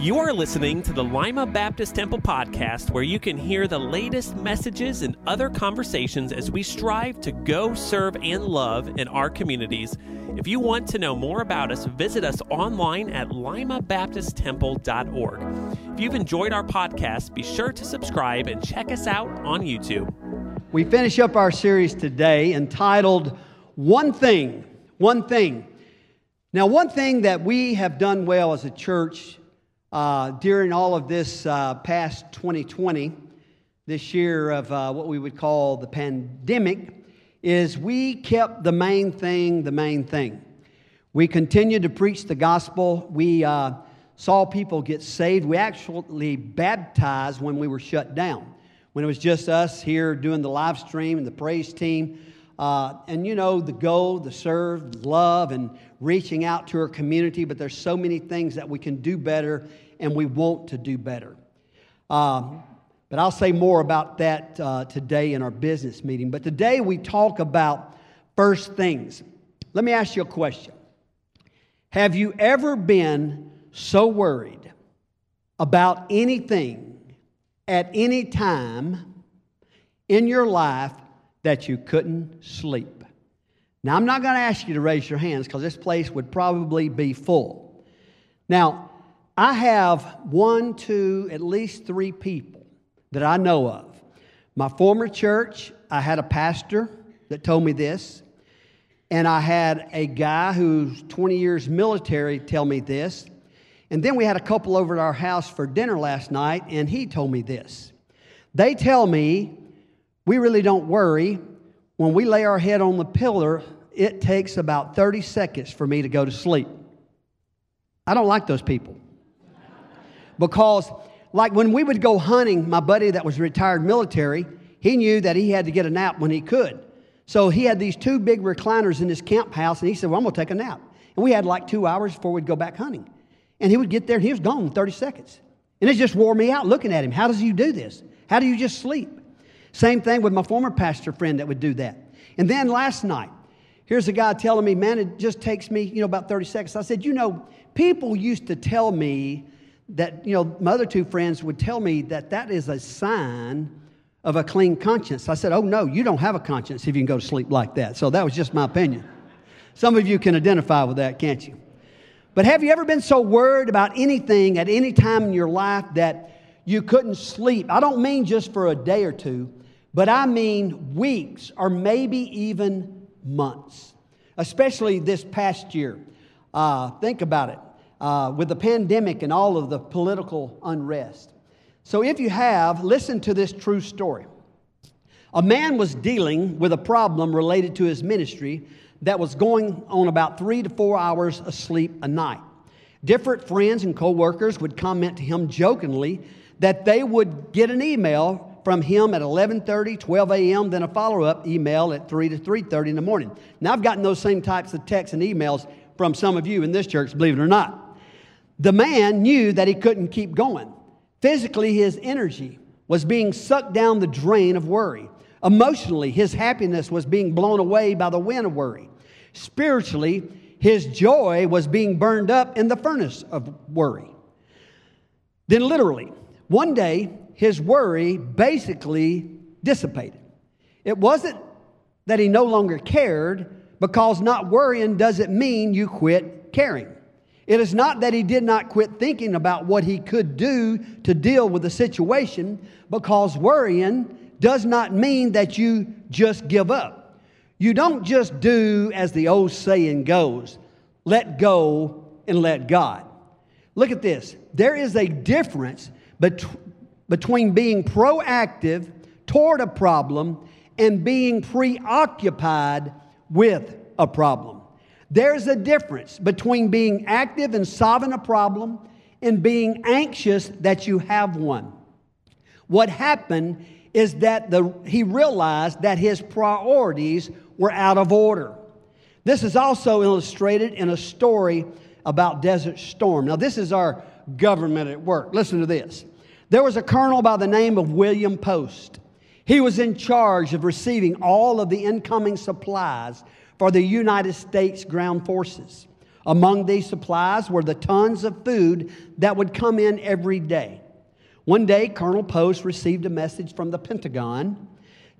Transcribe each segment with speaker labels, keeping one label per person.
Speaker 1: You are listening to the Lima Baptist Temple podcast, where you can hear the latest messages and other conversations as we strive to go, serve, and love in our communities. If you want to know more about us, visit us online at limabaptisttemple.org. If you've enjoyed our podcast, be sure to subscribe and check us out on YouTube.
Speaker 2: We finish up our series today entitled One Thing. One Thing. Now, one thing that we have done well as a church uh, during all of this uh, past 2020, this year of uh, what we would call the pandemic, is we kept the main thing the main thing. We continued to preach the gospel. We uh, saw people get saved. We actually baptized when we were shut down, when it was just us here doing the live stream and the praise team. Uh, and you know, the go, the serve, love, and reaching out to our community, but there's so many things that we can do better and we want to do better. Um, but I'll say more about that uh, today in our business meeting. But today we talk about first things. Let me ask you a question Have you ever been so worried about anything at any time in your life that you couldn't sleep. Now, I'm not going to ask you to raise your hands because this place would probably be full. Now, I have one, two, at least three people that I know of. My former church, I had a pastor that told me this, and I had a guy who's 20 years military tell me this. And then we had a couple over at our house for dinner last night, and he told me this. They tell me we really don't worry. When we lay our head on the pillar, it takes about 30 seconds for me to go to sleep. I don't like those people. Because, like when we would go hunting, my buddy that was retired military, he knew that he had to get a nap when he could. So he had these two big recliners in his camp house, and he said, Well, I'm going to take a nap. And we had like two hours before we'd go back hunting. And he would get there, and he was gone in 30 seconds. And it just wore me out looking at him. How does he do this? How do you just sleep? Same thing with my former pastor friend that would do that. And then last night, here's a guy telling me, man, it just takes me, you know, about 30 seconds. I said, you know, people used to tell me that, you know, my other two friends would tell me that that is a sign of a clean conscience. I said, oh, no, you don't have a conscience if you can go to sleep like that. So that was just my opinion. Some of you can identify with that, can't you? But have you ever been so worried about anything at any time in your life that you couldn't sleep? I don't mean just for a day or two, but I mean weeks or maybe even months, especially this past year. Uh, think about it uh, with the pandemic and all of the political unrest. So, if you have, listen to this true story. A man was dealing with a problem related to his ministry that was going on about three to four hours of sleep a night. Different friends and co-workers would comment to him jokingly that they would get an email from him at 11:30, 12 a.m., then a follow-up email at 3 to 3:30 in the morning. Now I've gotten those same types of texts and emails from some of you in this church, believe it or not. The man knew that he couldn't keep going. Physically, his energy was being sucked down the drain of worry. Emotionally, his happiness was being blown away by the wind of worry. Spiritually, his joy was being burned up in the furnace of worry. Then, literally, one day, his worry basically dissipated. It wasn't that he no longer cared, because not worrying doesn't mean you quit caring. It is not that he did not quit thinking about what he could do to deal with the situation, because worrying does not mean that you just give up. You don't just do as the old saying goes let go and let God. Look at this. There is a difference between between being proactive toward a problem and being preoccupied with a problem. There's a difference between being active in solving a problem and being anxious that you have one. What happened is that the, he realized that his priorities were out of order. This is also illustrated in a story about Desert Storm. Now, this is our government at work. Listen to this. There was a colonel by the name of William Post. He was in charge of receiving all of the incoming supplies for the United States ground forces. Among these supplies were the tons of food that would come in every day. One day, Colonel Post received a message from the Pentagon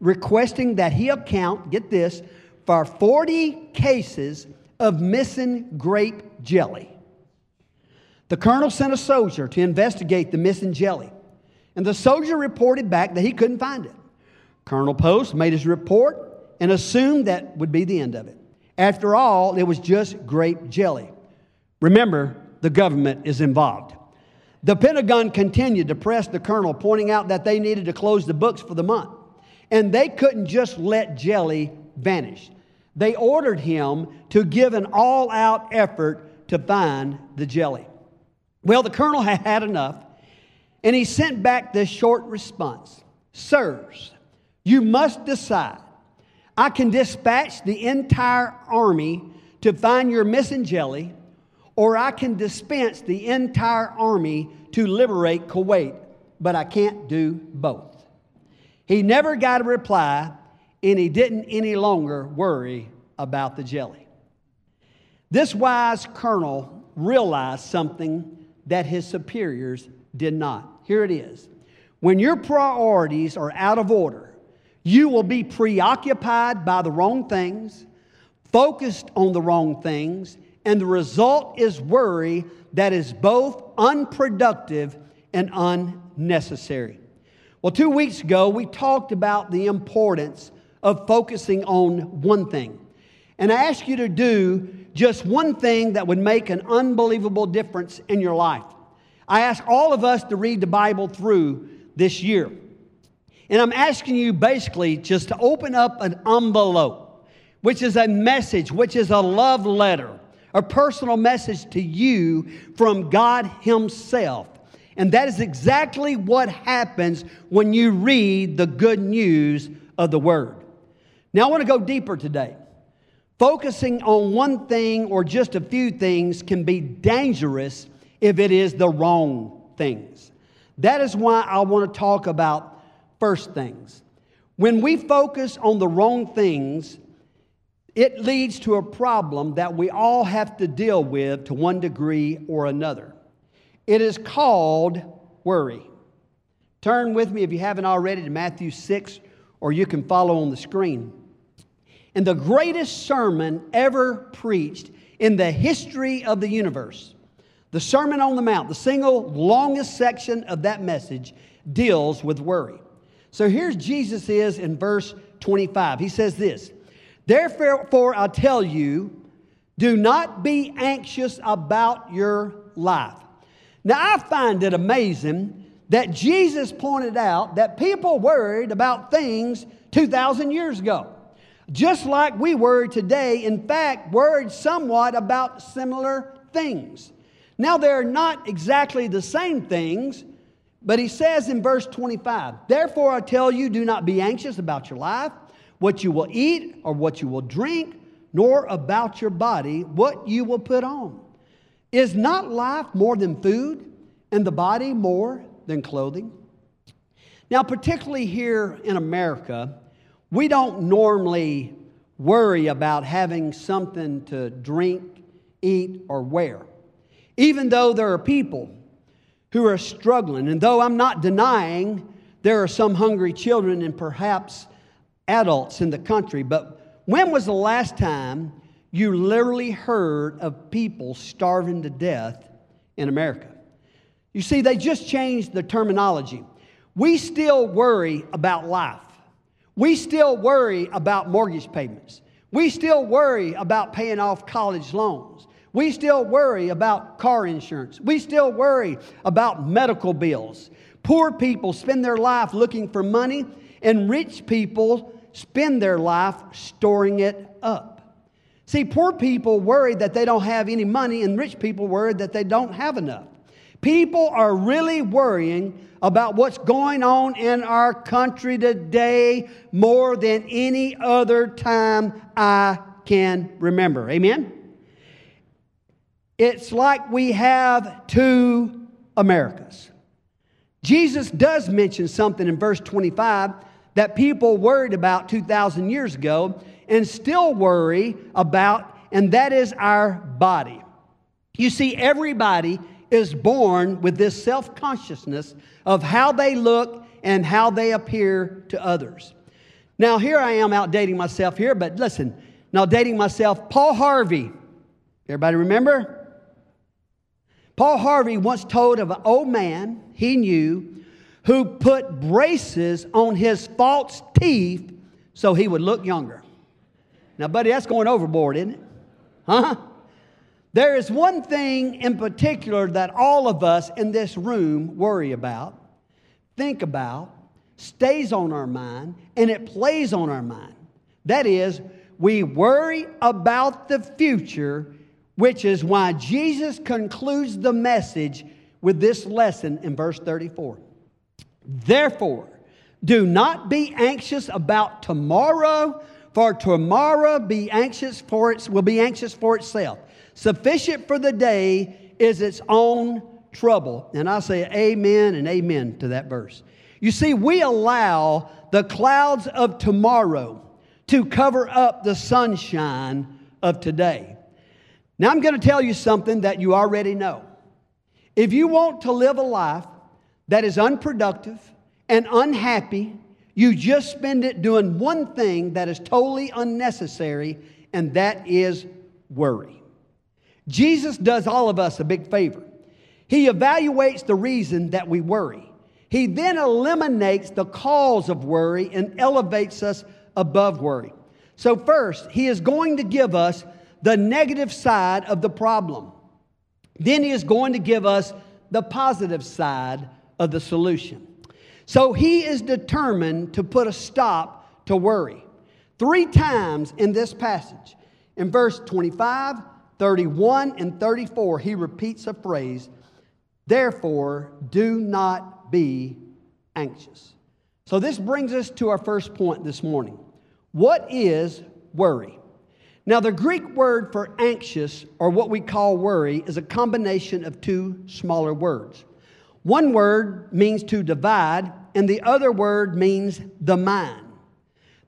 Speaker 2: requesting that he account, get this, for 40 cases of missing grape jelly. The colonel sent a soldier to investigate the missing jelly, and the soldier reported back that he couldn't find it. Colonel Post made his report and assumed that would be the end of it. After all, it was just grape jelly. Remember, the government is involved. The Pentagon continued to press the colonel, pointing out that they needed to close the books for the month. And they couldn't just let jelly vanish. They ordered him to give an all out effort to find the jelly. Well, the colonel had had enough, and he sent back this short response Sirs, you must decide. I can dispatch the entire army to find your missing jelly, or I can dispense the entire army to liberate Kuwait, but I can't do both. He never got a reply, and he didn't any longer worry about the jelly. This wise colonel realized something that his superiors did not. Here it is. When your priorities are out of order, you will be preoccupied by the wrong things, focused on the wrong things, and the result is worry that is both unproductive and unnecessary. Well, two weeks ago, we talked about the importance of focusing on one thing. And I asked you to do just one thing that would make an unbelievable difference in your life. I ask all of us to read the Bible through this year. And I'm asking you basically just to open up an envelope, which is a message, which is a love letter, a personal message to you from God Himself. And that is exactly what happens when you read the good news of the Word. Now, I want to go deeper today. Focusing on one thing or just a few things can be dangerous if it is the wrong things. That is why I want to talk about first things. When we focus on the wrong things, it leads to a problem that we all have to deal with to one degree or another. It is called worry. Turn with me, if you haven't already, to Matthew 6, or you can follow on the screen. In the greatest sermon ever preached in the history of the universe, the Sermon on the Mount, the single longest section of that message, deals with worry. So here's Jesus is in verse 25. He says this Therefore, I tell you, do not be anxious about your life. Now, I find it amazing that Jesus pointed out that people worried about things 2,000 years ago. Just like we worry today, in fact, worried somewhat about similar things. Now, they're not exactly the same things, but he says in verse 25, Therefore I tell you, do not be anxious about your life, what you will eat or what you will drink, nor about your body, what you will put on. Is not life more than food, and the body more than clothing? Now, particularly here in America, we don't normally worry about having something to drink, eat, or wear. Even though there are people who are struggling. And though I'm not denying there are some hungry children and perhaps adults in the country, but when was the last time you literally heard of people starving to death in America? You see, they just changed the terminology. We still worry about life. We still worry about mortgage payments. We still worry about paying off college loans. We still worry about car insurance. We still worry about medical bills. Poor people spend their life looking for money, and rich people spend their life storing it up. See, poor people worry that they don't have any money, and rich people worry that they don't have enough. People are really worrying about what's going on in our country today more than any other time I can remember. Amen? It's like we have two Americas. Jesus does mention something in verse 25 that people worried about 2,000 years ago and still worry about, and that is our body. You see, everybody is born with this self consciousness of how they look and how they appear to others. Now, here I am outdating myself here, but listen, now dating myself, Paul Harvey. Everybody remember? Paul Harvey once told of an old man he knew who put braces on his false teeth so he would look younger. Now, buddy, that's going overboard, isn't it? Huh? There is one thing in particular that all of us in this room worry about, think about, stays on our mind, and it plays on our mind. That is, we worry about the future, which is why Jesus concludes the message with this lesson in verse 34. Therefore, do not be anxious about tomorrow, for tomorrow be anxious for its, will be anxious for itself. Sufficient for the day is its own trouble. And I say amen and amen to that verse. You see, we allow the clouds of tomorrow to cover up the sunshine of today. Now, I'm going to tell you something that you already know. If you want to live a life that is unproductive and unhappy, you just spend it doing one thing that is totally unnecessary, and that is worry. Jesus does all of us a big favor. He evaluates the reason that we worry. He then eliminates the cause of worry and elevates us above worry. So, first, He is going to give us the negative side of the problem. Then, He is going to give us the positive side of the solution. So, He is determined to put a stop to worry. Three times in this passage, in verse 25, 31 and 34, he repeats a phrase, therefore, do not be anxious. So, this brings us to our first point this morning. What is worry? Now, the Greek word for anxious, or what we call worry, is a combination of two smaller words. One word means to divide, and the other word means the mind.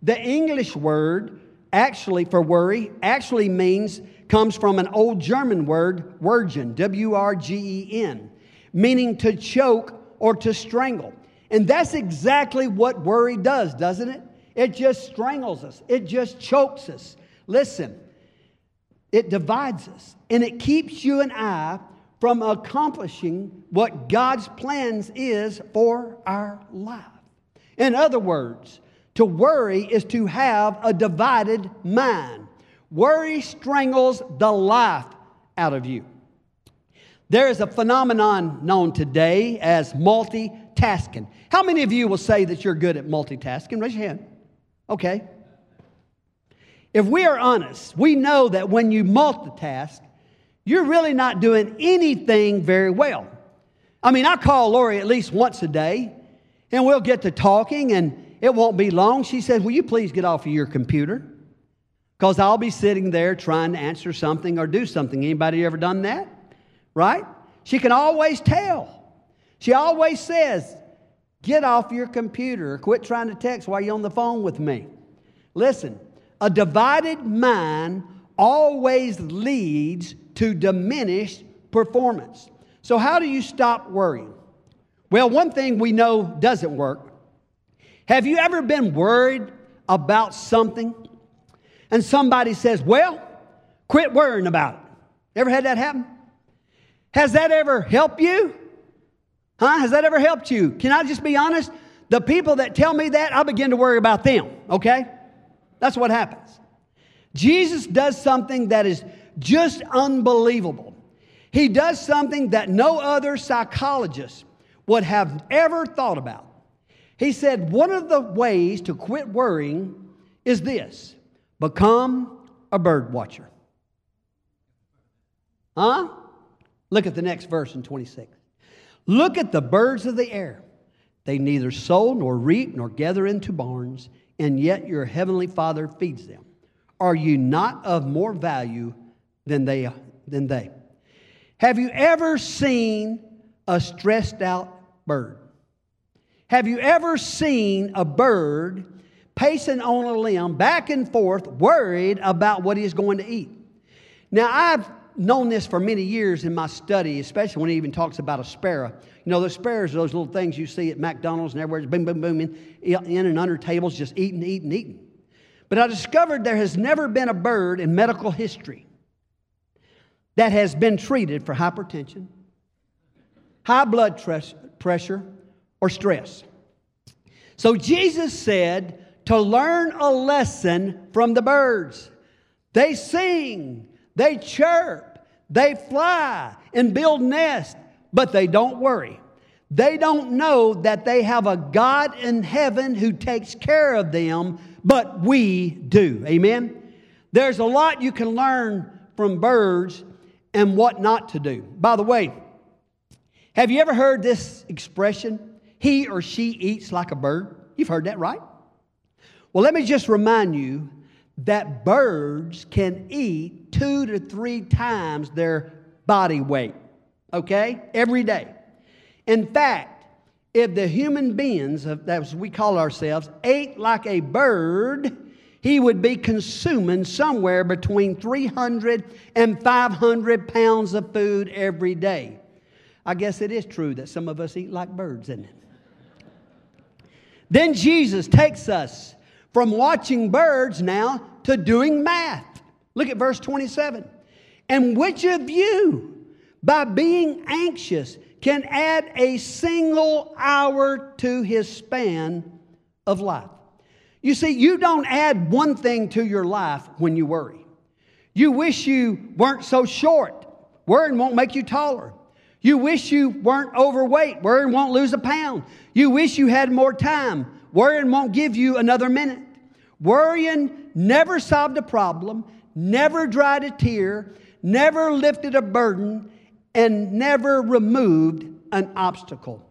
Speaker 2: The English word actually for worry actually means comes from an old German word, wurgen, W R G E N, meaning to choke or to strangle. And that's exactly what worry does, doesn't it? It just strangles us, it just chokes us. Listen, it divides us and it keeps you and I from accomplishing what God's plans is for our life. In other words, to worry is to have a divided mind. Worry strangles the life out of you. There is a phenomenon known today as multitasking. How many of you will say that you're good at multitasking? Raise your hand. Okay. If we are honest, we know that when you multitask, you're really not doing anything very well. I mean, I call Lori at least once a day, and we'll get to talking, and it won't be long. She says, Will you please get off of your computer? Because I'll be sitting there trying to answer something or do something. Anybody ever done that? Right? She can always tell. She always says, Get off your computer quit trying to text while you're on the phone with me. Listen, a divided mind always leads to diminished performance. So, how do you stop worrying? Well, one thing we know doesn't work. Have you ever been worried about something and somebody says, Well, quit worrying about it. Ever had that happen? Has that ever helped you? Huh? Has that ever helped you? Can I just be honest? The people that tell me that, I begin to worry about them, okay? That's what happens. Jesus does something that is just unbelievable. He does something that no other psychologist would have ever thought about. He said, One of the ways to quit worrying is this Become a bird watcher. Huh? Look at the next verse in 26. Look at the birds of the air. They neither sow nor reap nor gather into barns, and yet your heavenly Father feeds them. Are you not of more value than they? Than they? Have you ever seen a stressed out bird? Have you ever seen a bird pacing on a limb back and forth, worried about what he's going to eat. Now, I've known this for many years in my study, especially when he even talks about a sparrow. You know, those sparrows are those little things you see at McDonald's and everywhere, boom, boom, boom, in, in and under tables, just eating, eating, eating. But I discovered there has never been a bird in medical history that has been treated for hypertension, high blood pressure, or stress. So Jesus said to learn a lesson from the birds. They sing, they chirp, they fly and build nests, but they don't worry. They don't know that they have a God in heaven who takes care of them, but we do. Amen? There's a lot you can learn from birds and what not to do. By the way, have you ever heard this expression? He or she eats like a bird. You've heard that, right? Well, let me just remind you that birds can eat two to three times their body weight, okay, every day. In fact, if the human beings, as we call ourselves, ate like a bird, he would be consuming somewhere between 300 and 500 pounds of food every day. I guess it is true that some of us eat like birds, isn't it? Then Jesus takes us from watching birds now to doing math. Look at verse 27. And which of you, by being anxious, can add a single hour to his span of life? You see, you don't add one thing to your life when you worry. You wish you weren't so short. Worrying won't make you taller. You wish you weren't overweight. Worrying won't lose a pound. You wish you had more time. Worrying won't give you another minute. Worrying never solved a problem, never dried a tear, never lifted a burden, and never removed an obstacle.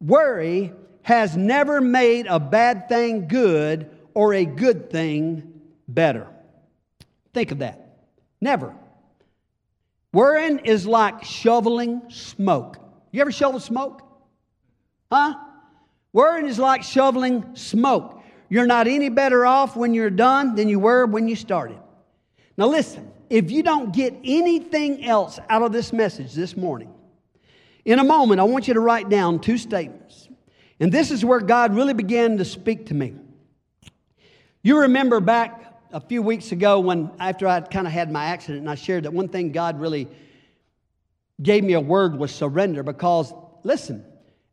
Speaker 2: Worry has never made a bad thing good or a good thing better. Think of that. Never. Worrying is like shoveling smoke. You ever shovel smoke? Huh? Worrying is like shoveling smoke. You're not any better off when you're done than you were when you started. Now, listen, if you don't get anything else out of this message this morning, in a moment, I want you to write down two statements. And this is where God really began to speak to me. You remember back a few weeks ago when, after I kind of had my accident, and I shared that one thing God really gave me a word was surrender because, listen,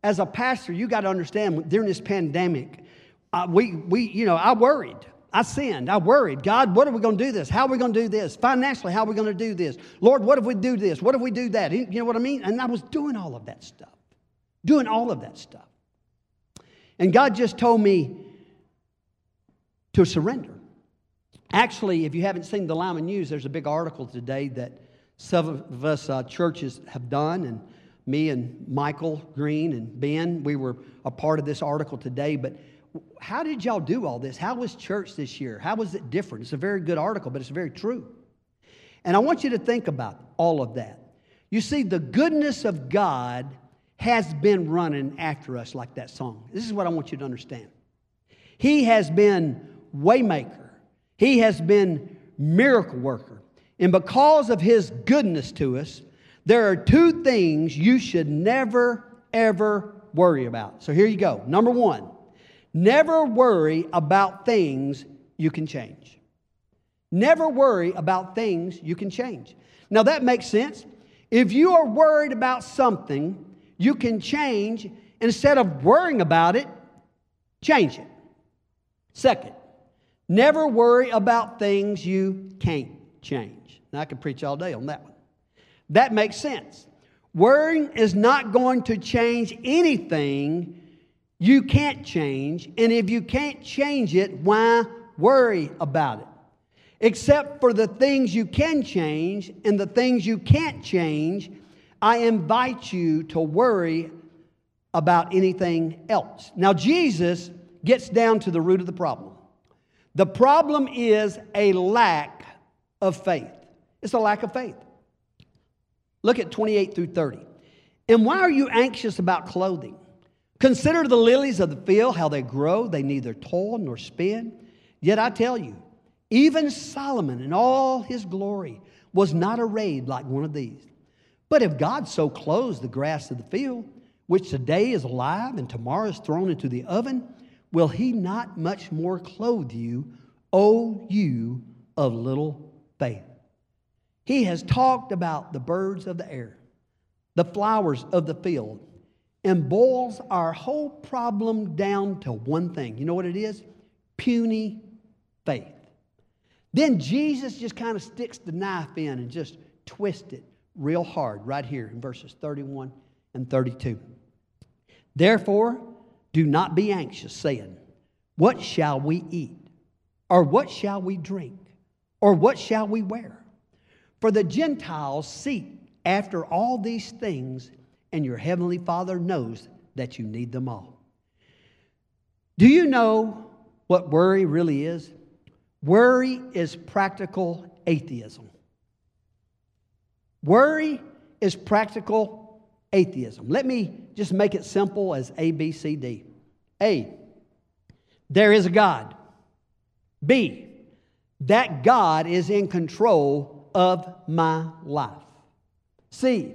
Speaker 2: as a pastor, you got to understand during this pandemic, uh, we, we, you know, I worried. I sinned. I worried. God, what are we going to do this? How are we going to do this? Financially, how are we going to do this? Lord, what if we do this? What if we do that? You know what I mean? And I was doing all of that stuff. Doing all of that stuff. And God just told me to surrender. Actually, if you haven't seen the Lima News, there's a big article today that some of us uh, churches have done, and me and Michael Green and Ben, we were a part of this article today. But how did y'all do all this? How was church this year? How was it different? It's a very good article, but it's very true. And I want you to think about all of that. You see, the goodness of God has been running after us like that song. This is what I want you to understand. He has been waymaker. He has been miracle worker. And because of his goodness to us, there are two things you should never ever worry about. So here you go. Number 1, never worry about things you can change. Never worry about things you can change. Now that makes sense. If you are worried about something you can change instead of worrying about it, change it. Second, never worry about things you can't change. Now, I could preach all day on that one. That makes sense. Worrying is not going to change anything you can't change. And if you can't change it, why worry about it? Except for the things you can change and the things you can't change, I invite you to worry about anything else. Now, Jesus gets down to the root of the problem. The problem is a lack of faith. It's a lack of faith. Look at 28 through 30. And why are you anxious about clothing? Consider the lilies of the field, how they grow. They neither toil nor spin. Yet I tell you, even Solomon in all his glory was not arrayed like one of these. But if God so clothes the grass of the field, which today is alive and tomorrow is thrown into the oven, will he not much more clothe you, O you of little faith? He has talked about the birds of the air, the flowers of the field, and boils our whole problem down to one thing. You know what it is? Puny faith. Then Jesus just kind of sticks the knife in and just twists it real hard right here in verses 31 and 32. Therefore, do not be anxious, saying, What shall we eat? Or what shall we drink? Or what shall we wear? For the Gentiles seek after all these things, and your heavenly Father knows that you need them all. Do you know what worry really is? Worry is practical atheism. Worry is practical atheism. Let me just make it simple as A, B, C, D. A, there is a God. B, that God is in control of my life. See,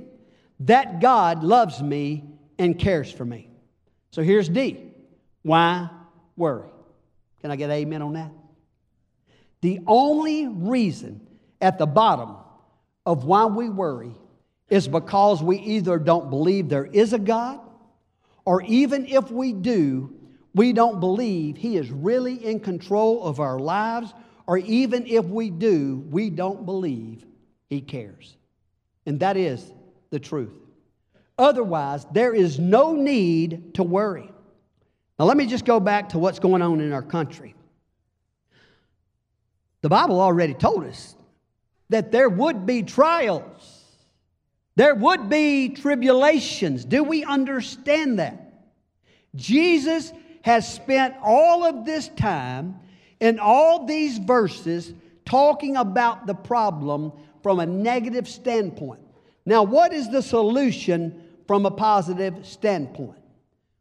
Speaker 2: that God loves me and cares for me. So here's D. Why worry? Can I get amen on that? The only reason at the bottom of why we worry is because we either don't believe there is a God, or even if we do, we don't believe He is really in control of our lives, or even if we do, we don't believe He cares. And that is the truth. Otherwise, there is no need to worry. Now, let me just go back to what's going on in our country. The Bible already told us that there would be trials, there would be tribulations. Do we understand that? Jesus has spent all of this time in all these verses talking about the problem from a negative standpoint. Now, what is the solution from a positive standpoint?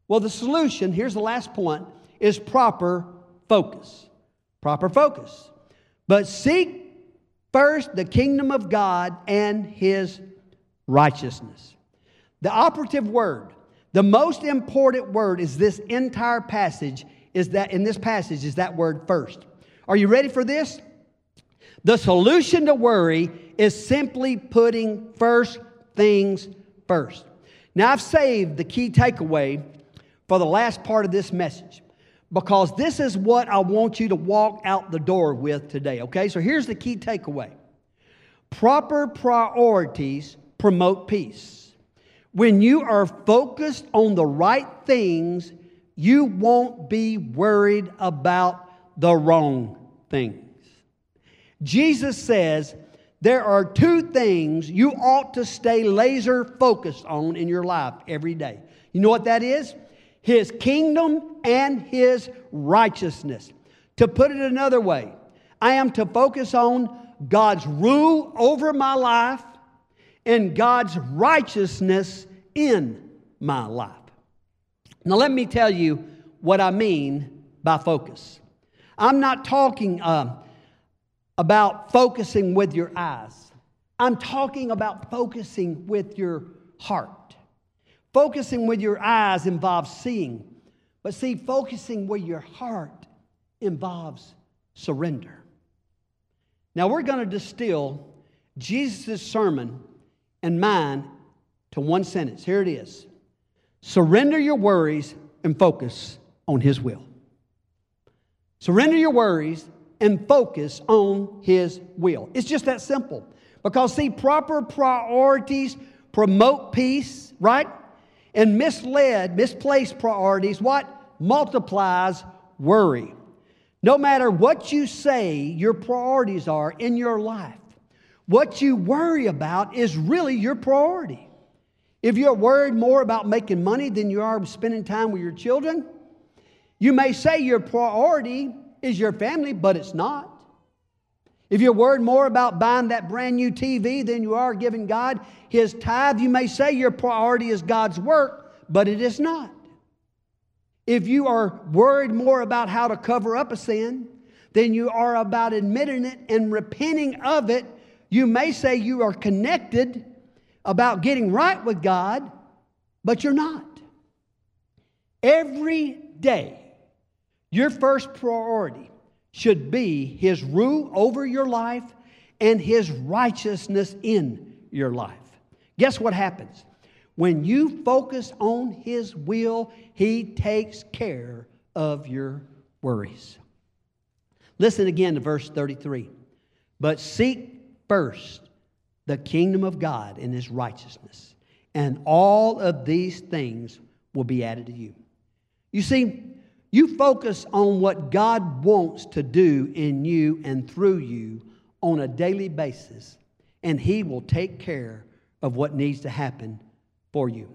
Speaker 2: Well, the solution, here's the last point, is proper focus. Proper focus. But seek first the kingdom of God and his righteousness. The operative word, the most important word is this entire passage is that in this passage is that word first. Are you ready for this? The solution to worry is simply putting first things first. Now, I've saved the key takeaway for the last part of this message because this is what I want you to walk out the door with today, okay? So here's the key takeaway proper priorities promote peace. When you are focused on the right things, you won't be worried about the wrong things. Jesus says there are two things you ought to stay laser focused on in your life every day. You know what that is? His kingdom and His righteousness. To put it another way, I am to focus on God's rule over my life and God's righteousness in my life. Now, let me tell you what I mean by focus. I'm not talking uh, about focusing with your eyes, I'm talking about focusing with your heart. Focusing with your eyes involves seeing, but see, focusing with your heart involves surrender. Now, we're going to distill Jesus' sermon and mine to one sentence. Here it is Surrender your worries and focus on His will. Surrender your worries and focus on His will. It's just that simple. Because, see, proper priorities promote peace, right? And misled, misplaced priorities, what? Multiplies worry. No matter what you say your priorities are in your life, what you worry about is really your priority. If you're worried more about making money than you are spending time with your children, you may say your priority is your family, but it's not. If you're worried more about buying that brand new TV than you are giving God His tithe, you may say your priority is God's work, but it is not. If you are worried more about how to cover up a sin than you are about admitting it and repenting of it, You may say you are connected about getting right with God, but you're not. Every day, your first priority should be His rule over your life and His righteousness in your life. Guess what happens? When you focus on His will, He takes care of your worries. Listen again to verse 33. But seek first the kingdom of God and His righteousness, and all of these things will be added to you. You see, you focus on what God wants to do in you and through you on a daily basis, and He will take care of what needs to happen for you.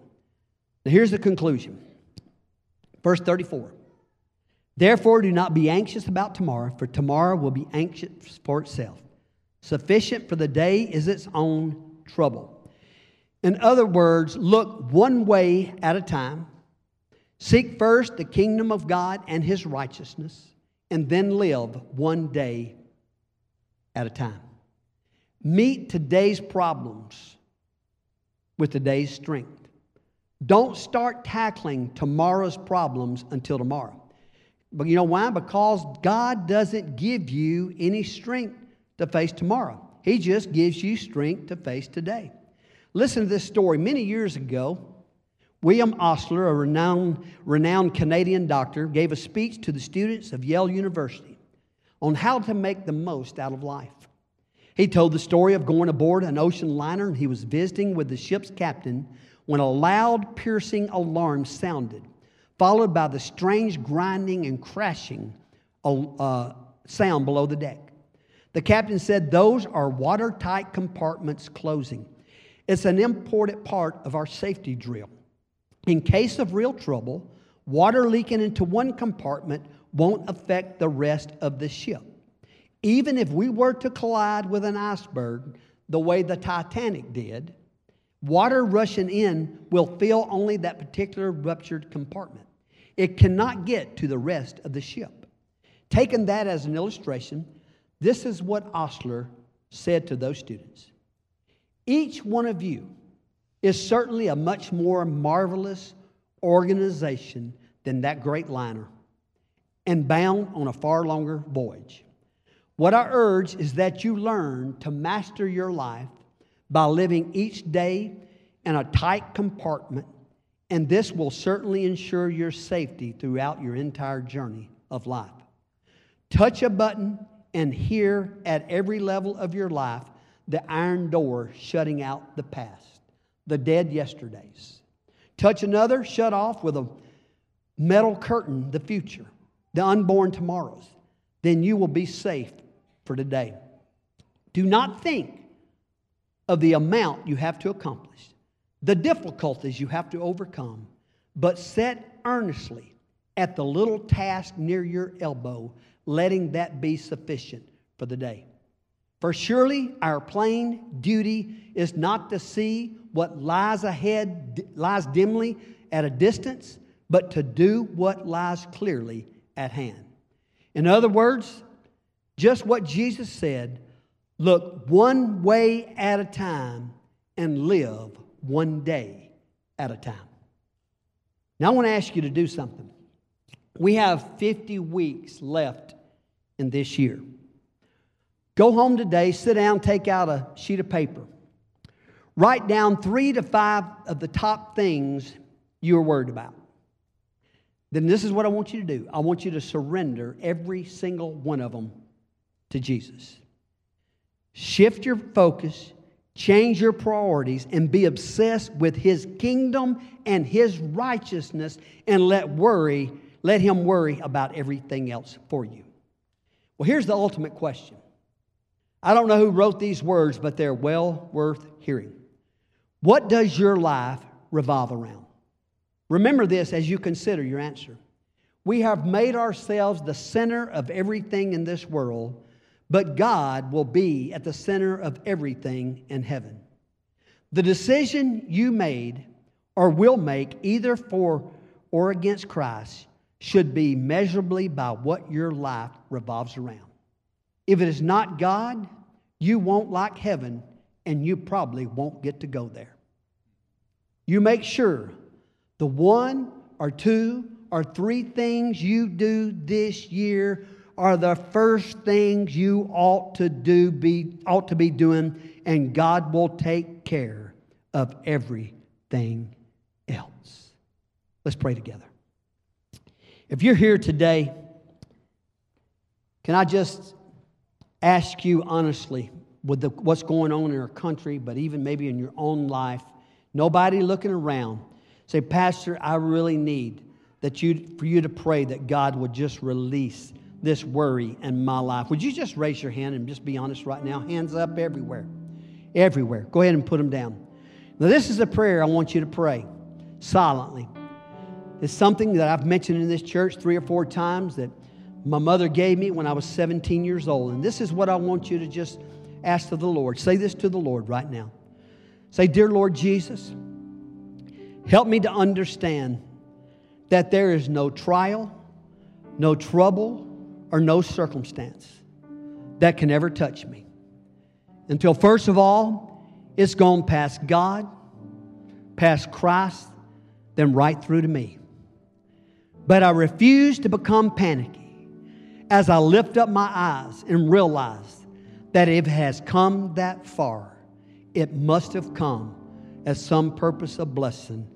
Speaker 2: Now, here's the conclusion. Verse 34 Therefore, do not be anxious about tomorrow, for tomorrow will be anxious for itself. Sufficient for the day is its own trouble. In other words, look one way at a time Seek first the kingdom of God and his righteousness, and then live one day at a time. Meet today's problems with today's strength. Don't start tackling tomorrow's problems until tomorrow. But you know why? Because God doesn't give you any strength to face tomorrow. He just gives you strength to face today. Listen to this story. Many years ago, William Osler, a renowned, renowned Canadian doctor, gave a speech to the students of Yale University on how to make the most out of life. He told the story of going aboard an ocean liner and he was visiting with the ship's captain when a loud, piercing alarm sounded, followed by the strange grinding and crashing uh, sound below the deck. The captain said, Those are watertight compartments closing. It's an important part of our safety drill. In case of real trouble, water leaking into one compartment won't affect the rest of the ship. Even if we were to collide with an iceberg the way the Titanic did, water rushing in will fill only that particular ruptured compartment. It cannot get to the rest of the ship. Taking that as an illustration, this is what Osler said to those students Each one of you is certainly a much more marvelous organization than that great liner and bound on a far longer voyage. What I urge is that you learn to master your life by living each day in a tight compartment, and this will certainly ensure your safety throughout your entire journey of life. Touch a button and here at every level of your life the iron door shutting out the past the dead yesterdays. Touch another, shut off with a metal curtain the future, the unborn tomorrows. Then you will be safe for today. Do not think of the amount you have to accomplish, the difficulties you have to overcome, but set earnestly at the little task near your elbow, letting that be sufficient for the day. For surely our plain duty is not to see what lies ahead, lies dimly at a distance, but to do what lies clearly at hand. In other words, just what Jesus said look one way at a time and live one day at a time. Now, I want to ask you to do something. We have 50 weeks left in this year. Go home today, sit down, take out a sheet of paper. Write down three to five of the top things you're worried about. Then this is what I want you to do I want you to surrender every single one of them to Jesus. Shift your focus, change your priorities, and be obsessed with His kingdom and His righteousness, and let worry, let Him worry about everything else for you. Well, here's the ultimate question I don't know who wrote these words, but they're well worth hearing. What does your life revolve around? Remember this as you consider your answer. We have made ourselves the center of everything in this world, but God will be at the center of everything in heaven. The decision you made or will make, either for or against Christ, should be measurably by what your life revolves around. If it is not God, you won't like heaven and you probably won't get to go there. You make sure the one or two or three things you do this year are the first things you ought to do be ought to be doing and God will take care of everything else. Let's pray together. If you're here today, can I just ask you honestly, with the, what's going on in our country, but even maybe in your own life, nobody looking around, say, Pastor, I really need that you, for you to pray that God would just release this worry in my life. Would you just raise your hand and just be honest right now? Hands up everywhere. Everywhere. Go ahead and put them down. Now, this is a prayer I want you to pray silently. It's something that I've mentioned in this church three or four times that my mother gave me when I was 17 years old. And this is what I want you to just ask to the Lord. Say this to the Lord right now. Say, Dear Lord Jesus, help me to understand that there is no trial, no trouble, or no circumstance that can ever touch me until, first of all, it's gone past God, past Christ, then right through to me. But I refuse to become panicky as I lift up my eyes and realize that if it has come that far, it must have come as some purpose of blessing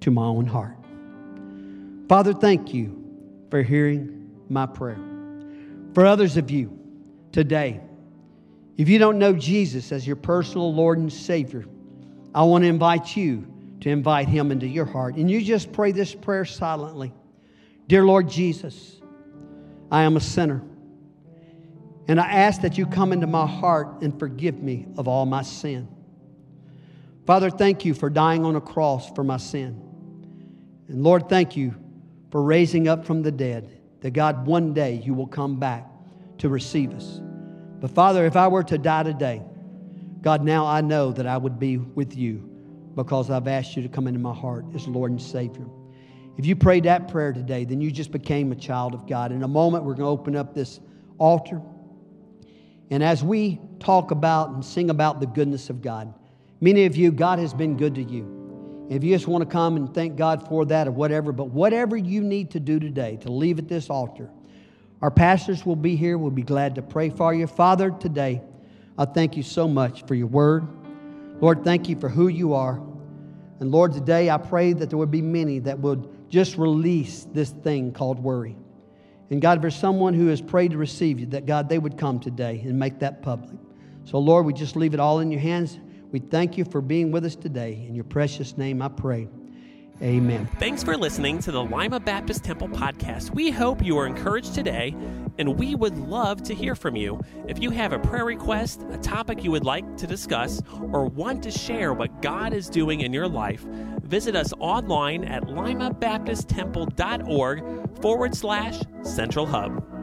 Speaker 2: to my own heart. Father, thank you for hearing my prayer. For others of you today, if you don't know Jesus as your personal Lord and Savior, I want to invite you to invite Him into your heart. And you just pray this prayer silently Dear Lord Jesus, I am a sinner. And I ask that you come into my heart and forgive me of all my sin. Father, thank you for dying on a cross for my sin. And Lord, thank you for raising up from the dead, that God, one day you will come back to receive us. But Father, if I were to die today, God, now I know that I would be with you because I've asked you to come into my heart as Lord and Savior. If you prayed that prayer today, then you just became a child of God. In a moment, we're going to open up this altar. And as we talk about and sing about the goodness of God, many of you, God has been good to you. If you just want to come and thank God for that or whatever, but whatever you need to do today to leave at this altar, our pastors will be here. We'll be glad to pray for you. Father, today, I thank you so much for your word. Lord, thank you for who you are. And Lord, today I pray that there would be many that would just release this thing called worry. And God, for someone who has prayed to receive you, that God, they would come today and make that public. So, Lord, we just leave it all in your hands. We thank you for being with us today. In your precious name, I pray. Amen.
Speaker 1: Thanks for listening to the Lima Baptist Temple podcast. We hope you are encouraged today, and we would love to hear from you. If you have a prayer request, a topic you would like to discuss, or want to share what God is doing in your life, visit us online at limabaptisttemple.org forward slash central hub.